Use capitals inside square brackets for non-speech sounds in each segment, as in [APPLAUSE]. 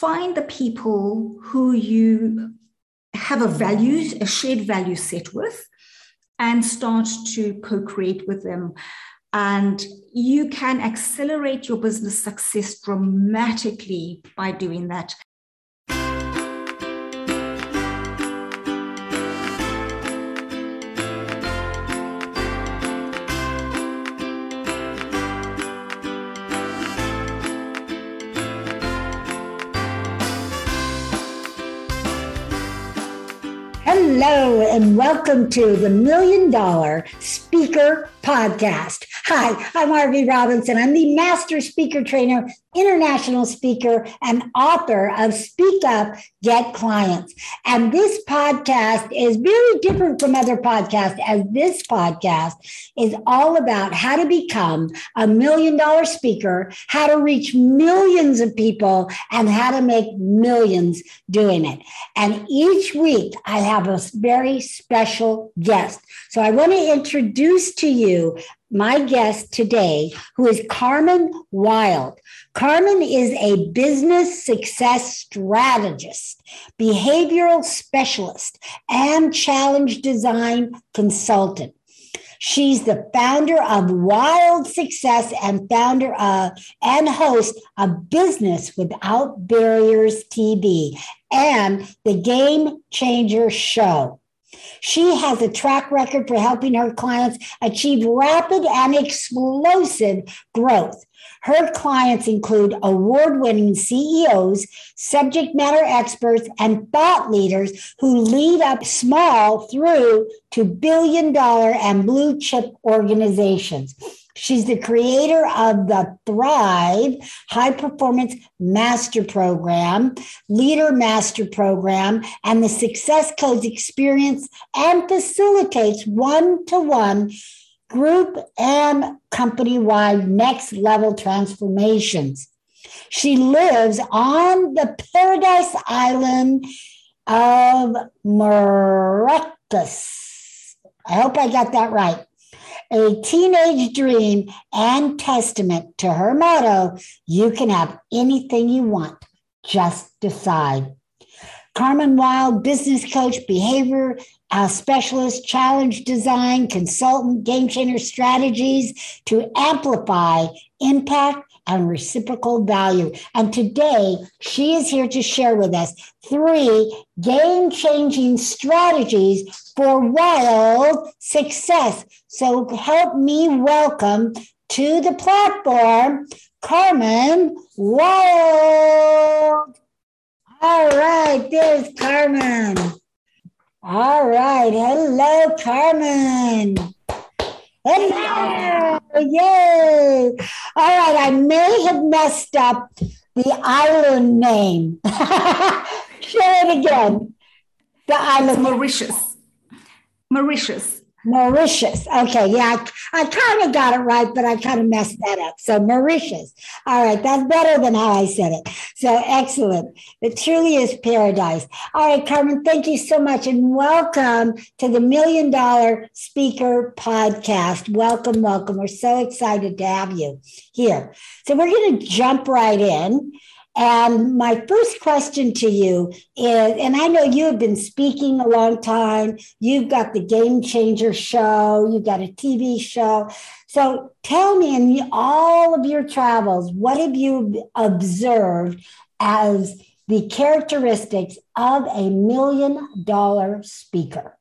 find the people who you have a value, a shared value set with, and start to co create with them. And you can accelerate your business success dramatically by doing that. Hello, and welcome to the Million Dollar Speaker Podcast. Hi, I'm Arvee Robinson. I'm the Master Speaker Trainer, International Speaker, and author of Speak Up, Get Clients. And this podcast is very different from other podcasts, as this podcast is all about how to become a million dollar speaker, how to reach millions of people, and how to make millions doing it. And each week, I have a very special guest. So I want to introduce to you my guest today, who is Carmen Wilde. Carmen is a business success strategist, behavioral specialist, and challenge design consultant. She's the founder of Wilde Success and founder of and host of Business Without Barriers TV and the Game Changer Show. She has a track record for helping her clients achieve rapid and explosive growth. Her clients include award winning CEOs, subject matter experts, and thought leaders who lead up small through to billion dollar and blue chip organizations. She's the creator of the Thrive High Performance Master Program, Leader Master Program, and the Success Codes experience and facilitates one to one group and company wide next level transformations. She lives on the paradise island of Maracas. I hope I got that right a teenage dream and testament to her motto you can have anything you want, just decide. Carmen Wilde, business coach, behavior uh, specialist, challenge design, consultant, game changer strategies to amplify impact and reciprocal value. And today, she is here to share with us three game changing strategies for wild success. So, help me welcome to the platform Carmen Wilde. All right, there's Carmen. All right. Hello, Carmen. Hello. Yay. All right. I may have messed up the island name. [LAUGHS] Share it again. The island. Mauritius. Mauritius. Mauritius. Okay, yeah, I, I kind of got it right, but I kind of messed that up. So Mauritius. All right, that's better than how I said it. So excellent. It truly is paradise. All right, Carmen, thank you so much, and welcome to the Million Dollar Speaker Podcast. Welcome, welcome. We're so excited to have you here. So we're going to jump right in. And my first question to you is and I know you have been speaking a long time, you've got the Game Changer show, you've got a TV show. So tell me, in all of your travels, what have you observed as the characteristics of a million dollar speaker?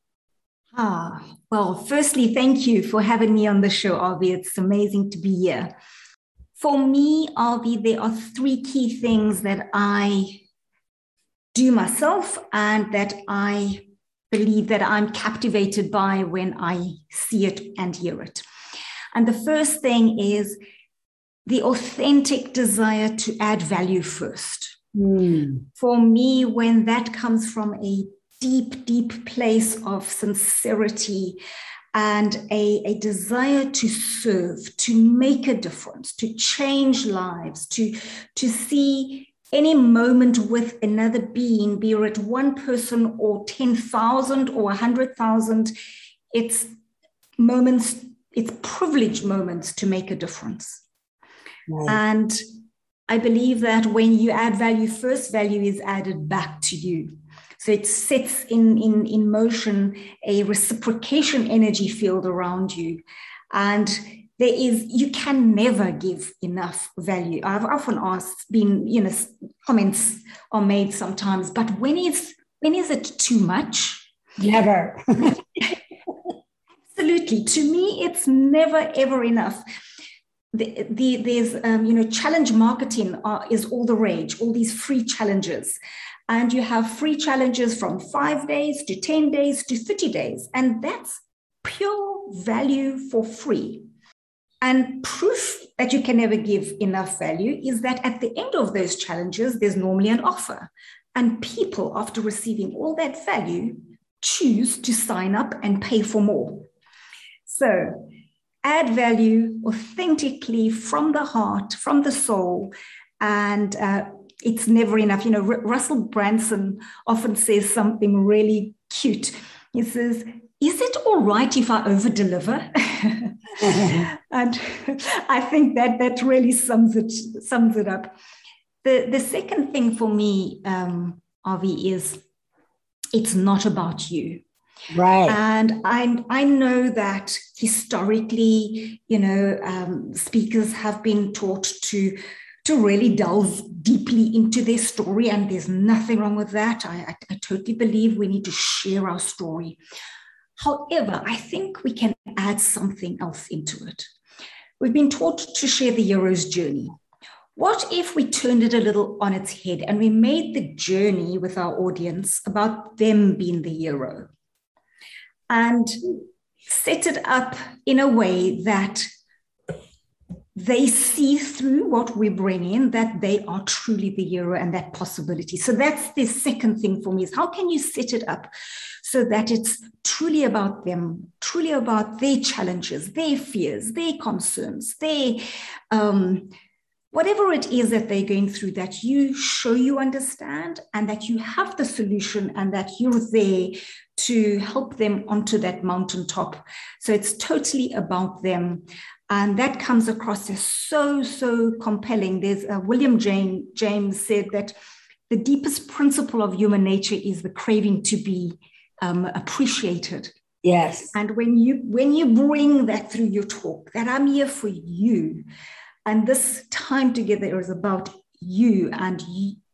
Ah, well, firstly, thank you for having me on the show, Arvee. It's amazing to be here. For me, Arvee, there are three key things that I do myself and that I believe that I'm captivated by when I see it and hear it. And the first thing is the authentic desire to add value first. Mm. For me, when that comes from a deep, deep place of sincerity and a, a desire to serve, to make a difference, to change lives, to, to see any moment with another being, be it one person or 10,000 or 100,000, it's moments, it's privileged moments to make a difference. Right. And I believe that when you add value, first value is added back to you. So it sets in, in, in motion a reciprocation energy field around you. And there is, you can never give enough value. I've often asked, been, you know, comments are made sometimes, but when is, when is it too much? Never. [LAUGHS] Absolutely. To me, it's never, ever enough. The, the, there's um, you know challenge marketing are, is all the rage all these free challenges and you have free challenges from five days to 10 days to 30 days. And that's pure value for free. And proof that you can never give enough value is that at the end of those challenges, there's normally an offer. And people, after receiving all that value, choose to sign up and pay for more. So, add value authentically from the heart, from the soul, and uh, it's never enough. You know, R- Russell Brunson often says something really cute. He says, Is it all right if I over deliver? [LAUGHS] and [LAUGHS] I think that that really sums it, sums it up. The, the second thing for me, um, Arvee, is it's not about you. Right. And I, I know that historically, you know, um, speakers have been taught to to really delve deeply into their story. And there's nothing wrong with that. I, I, I totally believe we need to share our story. However, I think we can add something else into it. We've been taught to share the hero's journey. What if we turned it a little on its head and we made the journey with our audience about them being the hero and set it up in a way that they see through what we bring in that they are truly the hero and that possibility. So that's the second thing for me is how can you set it up so that it's truly about them, truly about their challenges, their fears, their concerns, their um, whatever it is that they're going through, that you show you understand and that you have the solution and that you're there to help them onto that mountaintop. So it's totally about them. And that comes across as so, so compelling. There's uh, William Jane, James said that the deepest principle of human nature is the craving to be um, appreciated. Yes. And when you when you bring that through your talk, that I'm here for you, and this time together is about you and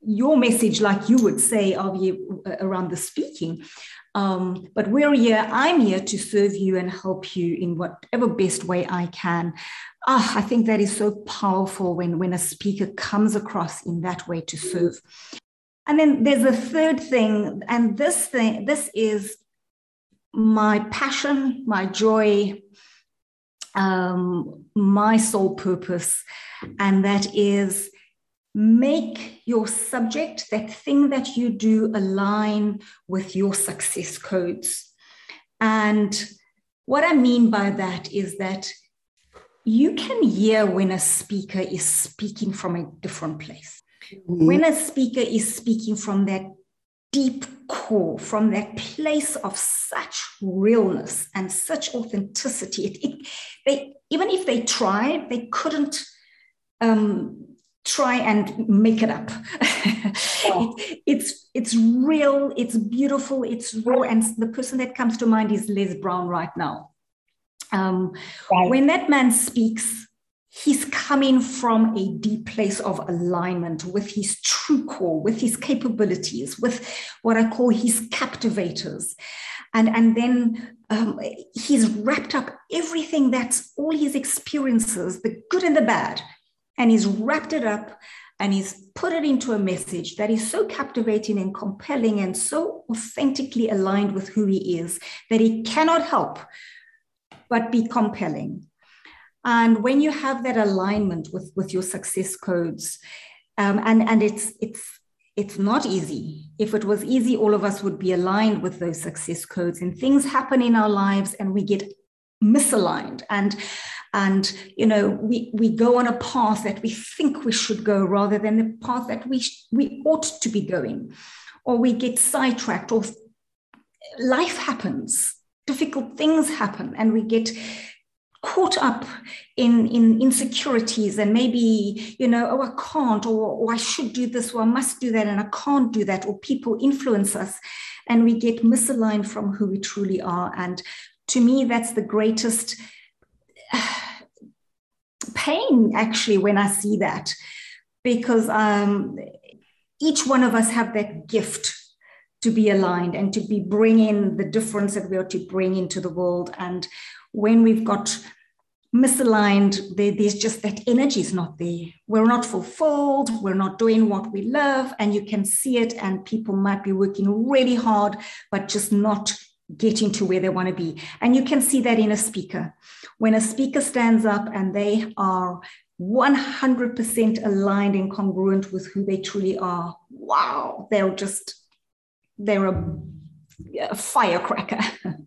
your message, like you would say, of you uh, around the speaking. Um, but we're here, I'm here to serve you and help you in whatever best way I can. Ah, I think that is so powerful when, when a speaker comes across in that way to serve. And then there's a third thing, and this thing, this is my passion, my joy, um, my sole purpose, and that is make your subject, that thing that you do, align with your success codes. And what I mean by that is that you can hear when a speaker is speaking from a different place. Mm-hmm. When a speaker is speaking from that deep core, from that place of such realness and such authenticity, it, it, they, even if they tried, they couldn't um, try and make it up. [LAUGHS] it, it's it's real, it's beautiful, it's raw, and the person that comes to mind is Les Brown right now. Um, right. When that man speaks, he's coming from a deep place of alignment with his true core, with his capabilities, with what I call his captivators. And, and then um, he's wrapped up everything that's all his experiences, the good and the bad, and he's wrapped it up and he's put it into a message that is so captivating and compelling and so authentically aligned with who he is that he cannot help but be compelling. And when you have that alignment with, with your success codes, um, and, and it's, it's, it's not easy. If it was easy, all of us would be aligned with those success codes, and things happen in our lives and we get misaligned. And and you know we we go on a path that we think we should go rather than the path that we we ought to be going or we get sidetracked or life happens difficult things happen and we get caught up in, in insecurities and maybe, you know, oh, I can't, or, or I should do this, or I must do that, and I can't do that, or people influence us, and we get misaligned from who we truly are. And to me, that's the greatest pain, actually, when I see that, because um, each one of us have that gift to be aligned and to be bringing the difference that we are to bring into the world. And when we've got misaligned, there, there's just that energy is not there. We're not fulfilled. We're not doing what we love. And you can see it. And people might be working really hard, but just not getting to where they want to be. And you can see that in a speaker. When a speaker stands up and they are 100% aligned and congruent with who they truly are, wow, they're just, they're a, a firecracker. [LAUGHS]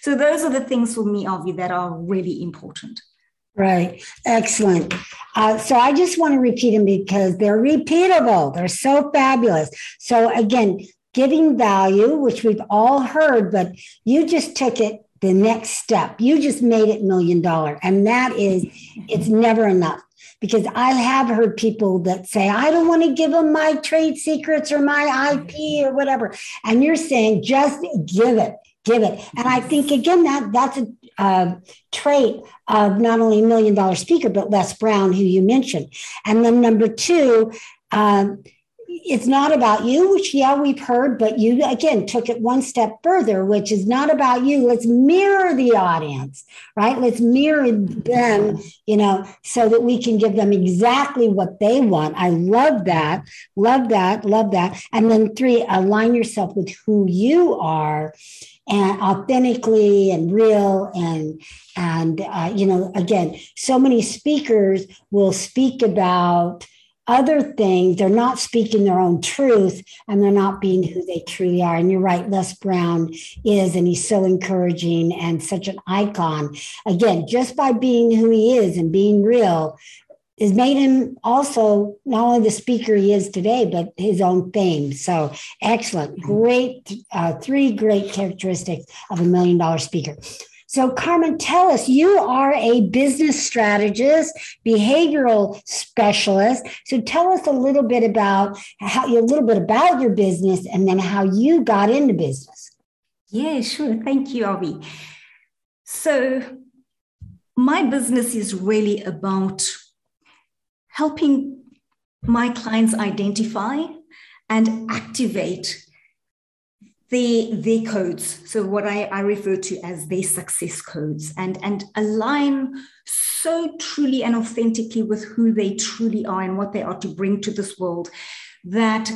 so those are the things for me, Arvee, that are really important. Right. Excellent. Uh, so I just want to repeat them because they're repeatable. They're so fabulous. So again, giving value, which we've all heard, but you just took it the next step. You just made it million dollar. And that is, it's never enough. Because I have heard people that say, I don't want to give them my trade secrets or my IP or whatever. And you're saying, just give it, give it. And I think, again, that that's a trait of not only million dollar speaker, but Les Brown, who you mentioned. And then number two, um, it's not about you, which, yeah, we've heard, but you again took it one step further, which is not about you. Let's mirror the audience, right? Let's mirror them, you know, so that we can give them exactly what they want. I love that. Love that. Love that. And then three, align yourself with who you are and authentically and real and and uh, you know again so many speakers will speak about other things they're not speaking their own truth and they're not being who they truly are and you're right les brown is and he's so encouraging and such an icon again just by being who he is and being real has made him also not only the speaker he is today, but his own fame. So excellent. Great, uh, three great characteristics of a million dollar speaker. So, Carmen, tell us you are a business strategist, behavioral specialist. So, tell us a little bit about how a little bit about your business and then how you got into business. Yeah, sure. Thank you, Arvee. So, my business is really about helping my clients identify and activate their codes. So what I, I refer to as their success codes and, and align so truly and authentically with who they truly are and what they are to bring to this world that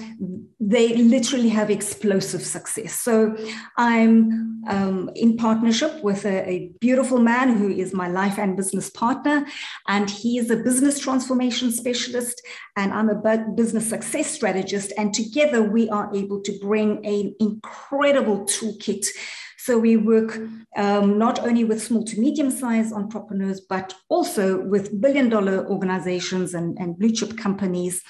they literally have explosive success. So I'm um, in partnership with a, a, beautiful man who is my life and business partner, and he is a business transformation specialist, and I'm a business success strategist. And together we are able to bring an incredible toolkit. So we work um, not only with small to medium sized entrepreneurs, but also with billion dollar organizations and, and blue chip companies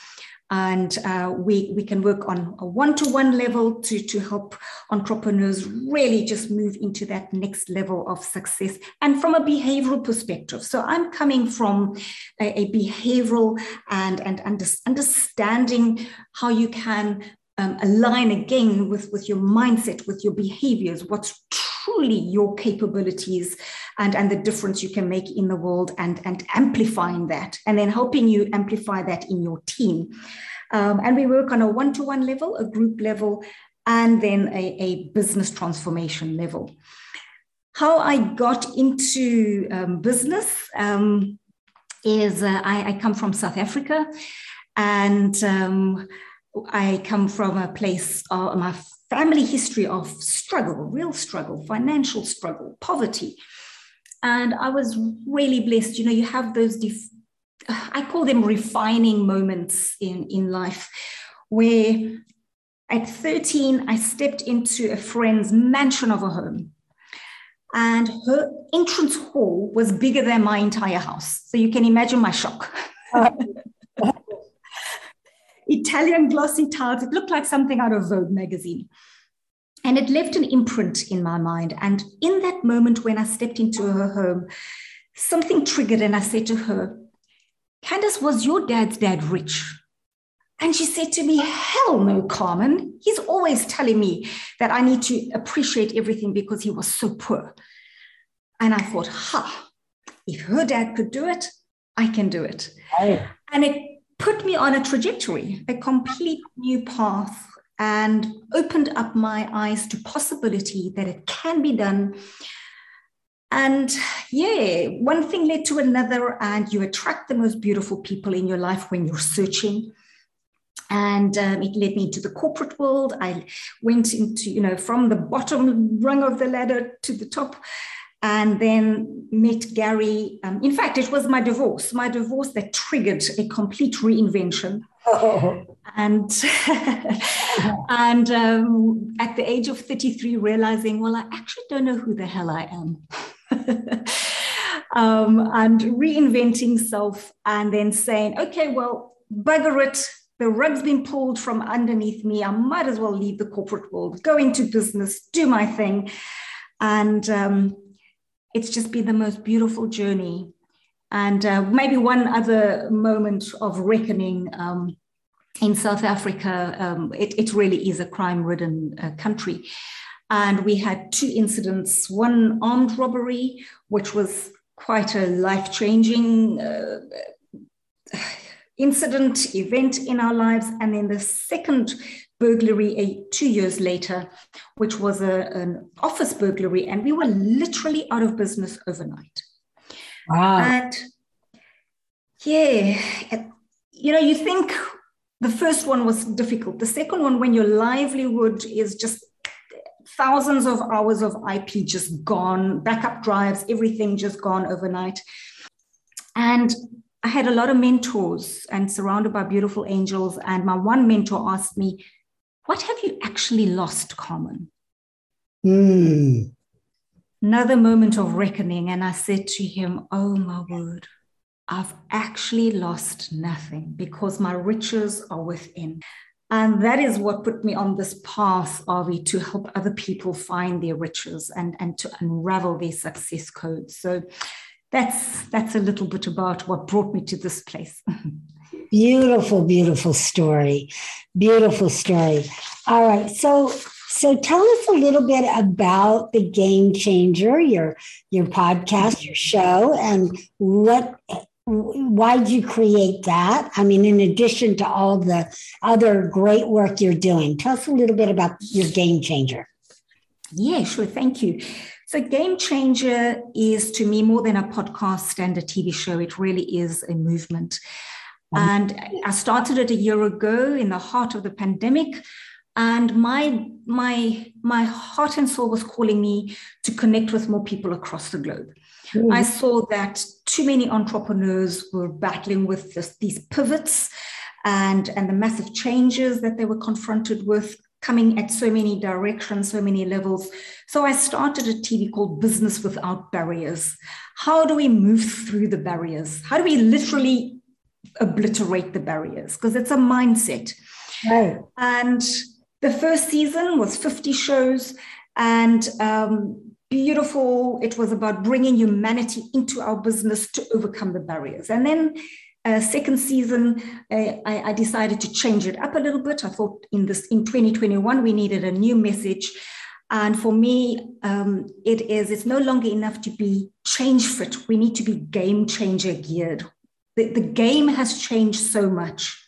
and uh, we, we can work on a one-to-one level to, to help entrepreneurs really just move into that next level of success and from a behavioral perspective. So i'm coming from a, a behavioral and, and under, understanding how you can um, align again with, with your mindset with your behaviors what's truly your capabilities and, and the difference you can make in the world and, and amplifying that and then helping you amplify that in your team. Um, and we work on a one to one level, a group level, and then a, a business transformation level. How I got into um, business um, is uh, I, I, come from South Africa and um, I come from a place, uh, my family history of struggle, real struggle, financial struggle, poverty. And I was really blessed. You know, you have those, def- I call them refining moments in, in life where at 13, I stepped into a friend's mansion of a home. And her entrance hall was bigger than my entire house. So you can imagine my shock. Uh, [LAUGHS] Italian glossy tiles. It looked like something out of Vogue magazine. And it left an imprint in my mind. And in that moment when I stepped into her home, something triggered, and I said to her, Candace, was your dad's dad rich? And she said to me, Hell no, Carmen. He's always telling me that I need to appreciate everything because he was so poor. And I thought, Ha, if her dad could do it, I can do it. And it put me on a trajectory, a complete new path, and opened up my eyes to possibility that it can be done. And yeah, one thing led to another, and you attract the most beautiful people in your life when you're searching. And um, it led me to the corporate world. I went into you know from the bottom rung of the ladder to the top and then met gary um, in fact it was my divorce my divorce that triggered a complete reinvention oh. and [LAUGHS] and um, at the age of 33 realizing well i actually don't know who the hell i am [LAUGHS] um, and reinventing self and then saying okay well bugger it the rug's been pulled from underneath me. I might as well leave the corporate world, go into business, do my thing. And um, it's just been the most beautiful journey. And uh, maybe one other moment of reckoning um, in South Africa, um, it, it, really is a crime ridden uh, country. And we had two incidents one armed robbery, which was quite a life changing. Uh, [SIGHS] incident, event in our lives. And then the second burglary two years later, which was a, an office burglary. And we were literally out of business overnight. Wow. And yeah, you know, you think the first one was difficult. The second one, when your livelihood is just thousands of hours of IP just gone, backup drives, everything just gone overnight. And I had a lot of mentors and surrounded by beautiful angels. And my one mentor asked me, What have you actually lost, Carmen? Mm. Another moment of reckoning. And I said to him, Oh my word, I've actually lost nothing because my riches are within. And that is what put me on this path, Arvee, to help other people find their riches and, and to unravel their success codes. So that's that's a little bit about what brought me to this place. [LAUGHS] beautiful, beautiful story. Beautiful story. All right. So so tell us a little bit about the game changer, your your podcast, your show, and what why did you create that? I mean, in addition to all the other great work you're doing, tell us a little bit about your game changer. Yeah, sure. Thank you. So, Game Changer is to me more than a podcast and a TV show. It really is a movement. Mm-hmm. And I started it a year ago in the heart of the pandemic. And my, my, my heart and soul was calling me to connect with more people across the globe. Mm-hmm. I saw that too many entrepreneurs were battling with this, these pivots and, and the massive changes that they were confronted with coming at so many directions, so many levels. So I started a TV called Business Without Barriers. How do we move through the barriers? How do we literally obliterate the barriers? Because it's a mindset. Right. And the first season was 50 shows and um, beautiful. It was about bringing humanity into our business to overcome the barriers. And then uh, second season, uh, I, I, decided to change it up a little bit. I thought in this in 2021 we needed a new message, and for me, um, it is it's no longer enough to be change fit. We need to be game changer geared. The, the game has changed so much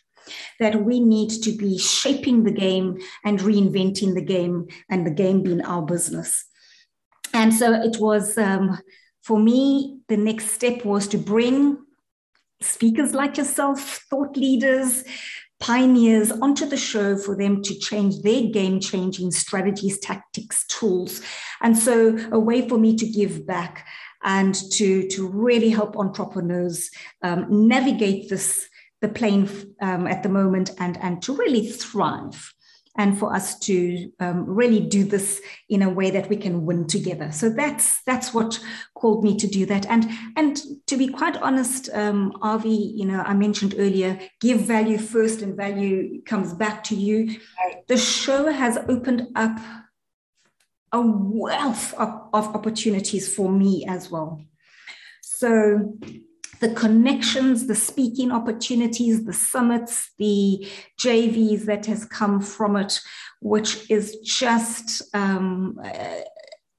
that we need to be shaping the game and reinventing the game, and the game being our business. And so it was um, for me. The next step was to bring speakers like yourself, thought leaders, pioneers onto the show for them to change their game changing strategies, tactics, tools. And so, a way for me to give back and to, to really help entrepreneurs um, navigate this the plane um, at the moment and, and to really thrive and for us to um, really do this in a way that we can win together. So that's that's what called me to do that. And and to be quite honest, um, Arvee, you know, I mentioned earlier, give value first, and value comes back to you. The show has opened up a wealth of, of opportunities for me as well. So the connections, the speaking opportunities, the summits, the JVs that has come from it, which is just um,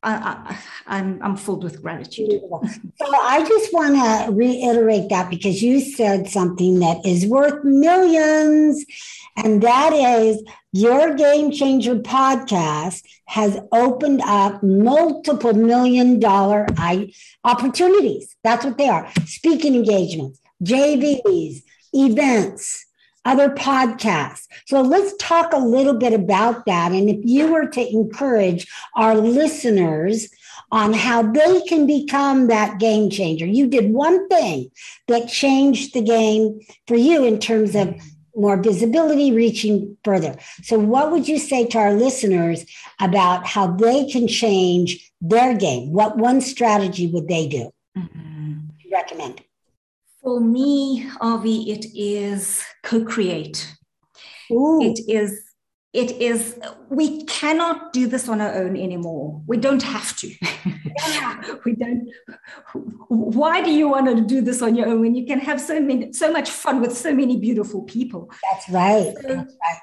I, am I'm, I'm filled with gratitude. [LAUGHS] So I just want to reiterate that because you said something that is worth millions, and that is your Game Changer podcast has opened up multiple million dollar opportunities. That's what they are speaking engagements, JVs, events other podcasts. So let's talk a little bit about that. And if you were to encourage our listeners on how they can become that game changer, you did one thing that changed the game for you in terms of more visibility, reaching further. So, what would you say to our listeners about how they can change their game? What one strategy would they do? Mm-hmm. recommend? For me, Arvee, it is co-create. It is it is we cannot do this on our own anymore. We don't have to. [LAUGHS] We don't why do you want to do this on your own when you can have so many so much fun with so many beautiful people? That's right, so, that's right.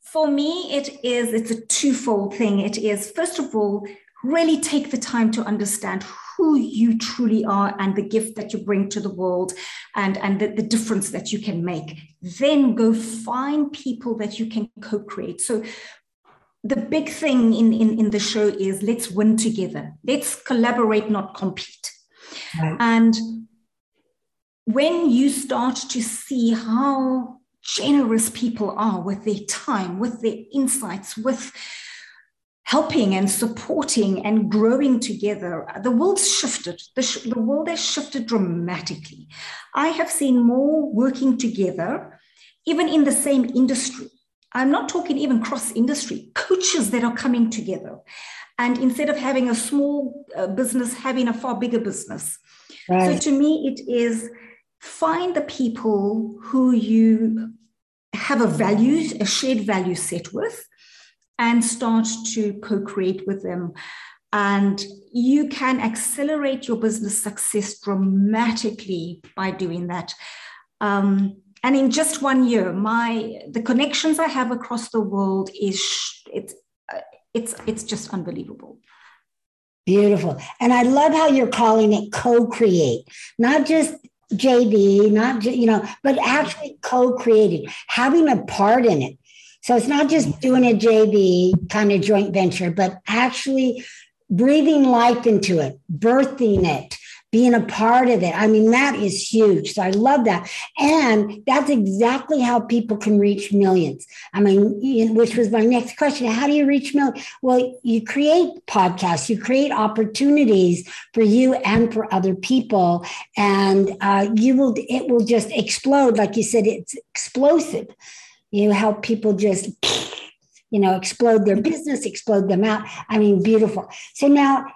for me it is it's a twofold thing. It is first of all really take the time to understand who you truly are and the gift that you bring to the world and, and the, the difference that you can make. Then go find people that you can co create. So, the big thing in, in, in the show is let's win together, let's collaborate, not compete. Right. And when you start to see how generous people are with their time, with their insights, with helping and supporting and growing together. The world's shifted. The, sh- the world has shifted dramatically. I have seen more working together, even in the same industry. I'm not talking even cross industry, coaches that are coming together. And instead of having a small uh, business, having a far bigger business. Right. So to me, it is find the people who you have a values, a shared value set with, and start to co create with them. And you can accelerate your business success dramatically by doing that. Um, and in just one year, my the connections I have across the world is it's it's it's just unbelievable. Beautiful. And I love how you're calling it co-create, not just JV, not you know, but actually co-creating, having a part in it. So it's not just doing a JV kind of joint venture, but actually breathing life into it, birthing it, being a part of it. I mean, that is huge. So I love that. And that's exactly how people can reach millions. I mean, which was my next question. How do you reach millions? Well, you create podcasts, you create opportunities for you and for other people. And uh, you will, it will just explode. Like you said, it's explosive you help people just you know explode their business explode them out. I mean beautiful. So now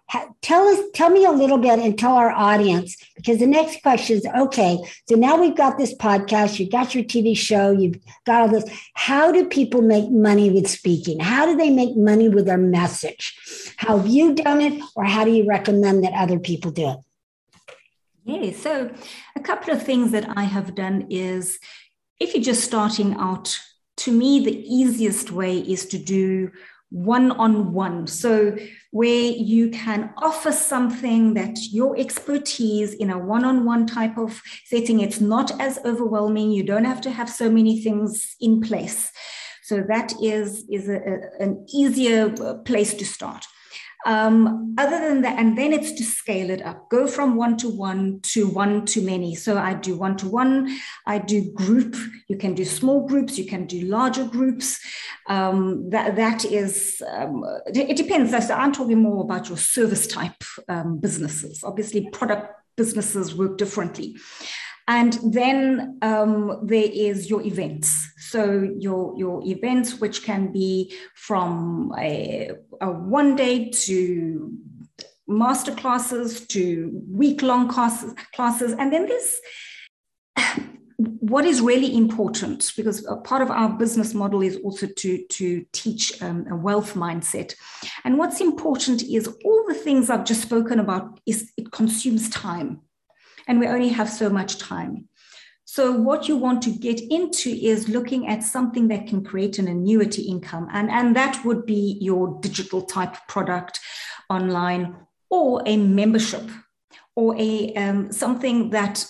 tell us tell me a little bit and tell our audience because the next question is okay so now we've got this podcast you've got your tv show you've got all this. How do people make money with speaking? How do they make money with their message? How have you done it or how do you recommend that other people do it? Yeah so a couple of things that i have done is if you're just starting out, to me, the easiest way is to do one on one. So, where you can offer something that your expertise in a one on one type of setting, it's not as overwhelming. You don't have to have so many things in place. So, that is, is a, a, an easier uh, place to start. Um, other than that, and then it's to scale it up, go from one to one to one to many. So I do one to one, I do group. You can do small groups, you can do larger groups. Um, that that is um, it depends. So I'm talking more about your service type um, businesses. Obviously, product businesses work differently. And then um, there is your events. So your, your events, which can be from a, a one day to master classes to week long classes, classes. And then there's what is really important because part of our business model is also to, to teach um, a wealth mindset. And what's important is all the things I've just spoken about is it consumes time. And we only have so much time. So, what you want to get into is looking at something that can create an annuity income, and, and that would be your digital type product online or a membership or a um, something that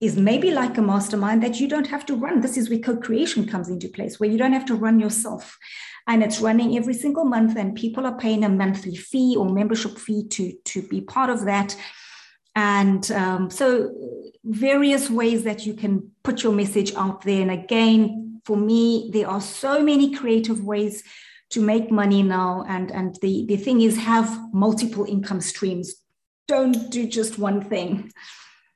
is maybe like a mastermind that you don't have to run. This is where co-creation comes into place, where you don't have to run yourself. And it's running every single month, and people are paying a monthly fee or membership fee to, to be part of that. And um, so, various ways that you can put your message out there. And again, for me, there are so many creative ways to make money now. And, and the, the thing is, have multiple income streams. Don't do just one thing.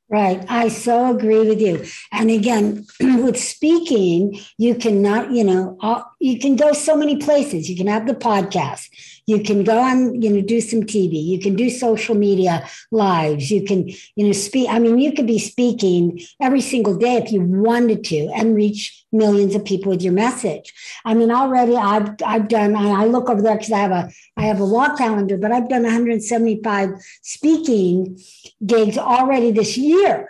Right. I so agree with you. And again, [CLEARS THROAT] with speaking, you cannot, you know, you can go so many places. You can have the podcast. You can go on, you know, do some TV. You can do social media lives. You can, you know, speak. I mean, you could be speaking every single day if you wanted to and reach millions of people with your message. I mean, already I've I've done. I look over there because I have a I have a wall calendar, but I've done 175 speaking gigs already this year.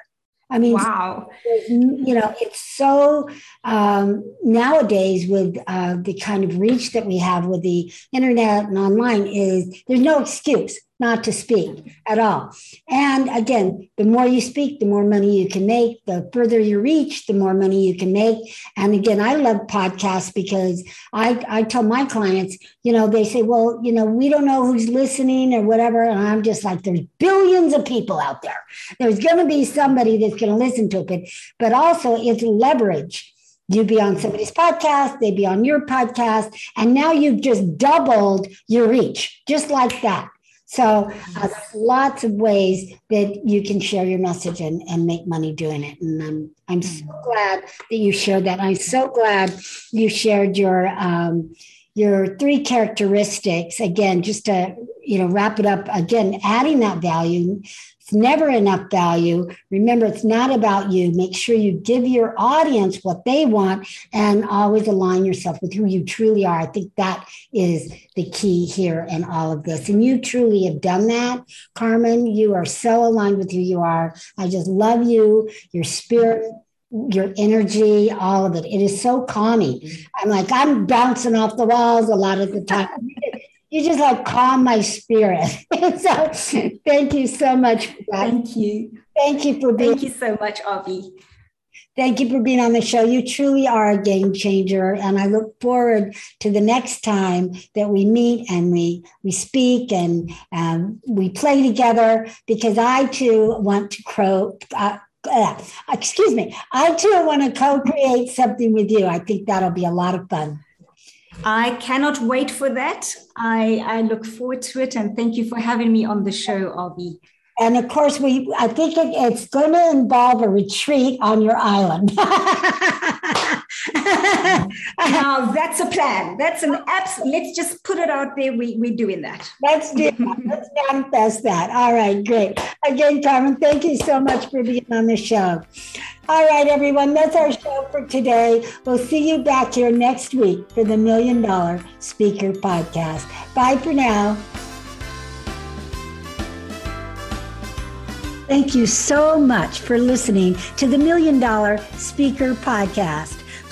I mean, wow. You know, it's so um, nowadays with uh, the kind of reach that we have with the internet and online is there's no excuse not to speak at all. And again, the more you speak, the more money you can make. The further you reach, the more money you can make. And again, I love podcasts because I, I tell my clients, you know, they say, well, you know, we don't know who's listening or whatever. And I'm just like, there's billions of people out there. There's going to be somebody that's going to listen to it. But, but also it's leverage You'd be on somebody's podcast, they'd be on your podcast, and now you've just doubled your reach, just like that. So, uh, lots of ways that you can share your message and, and make money doing it. And I'm, I'm so mm. glad that you shared that. I'm so glad you shared your, um, your three characteristics again just to you know wrap it up again adding that value it's never enough value. Remember, it's not about you. Make sure you give your audience what they want and always align yourself with who you truly are. I think that is the key here in all of this. And you truly have done that, Carmen. You are so aligned with who you are. I just love you, your spirit, your energy, all of it. It is so calming. I'm like, I'm bouncing off the walls a lot of the time [LAUGHS] you just like calm my spirit. [LAUGHS] so thank you so much for that. Thank you. Thank you for being. Thank you so much, Arvee. Thank you for being on the show. You truly are a game changer, and I look forward to the next time that we meet and we we speak and um, we play together. Because I too want to crow. Uh, uh, excuse me. I too want to co-create something with you. I think that'll be a lot of fun. I cannot wait for that. I, I look forward to it. And thank you for having me on the show, Arvee. And of course, we I think it, it's going to involve a retreat on your island. [LAUGHS] Mm-hmm. [LAUGHS] now that's a plan. That's an abs. Let's just put it out there. We we're doing that. Let's do. [LAUGHS] Let's manifest that. All right, great. Again, Carmen, thank you so much for being on the show. All right, everyone, that's our show for today. We'll see you back here next week for the Million Dollar Speaker Podcast. Bye for now. Thank you so much for listening to the Million Dollar Speaker Podcast.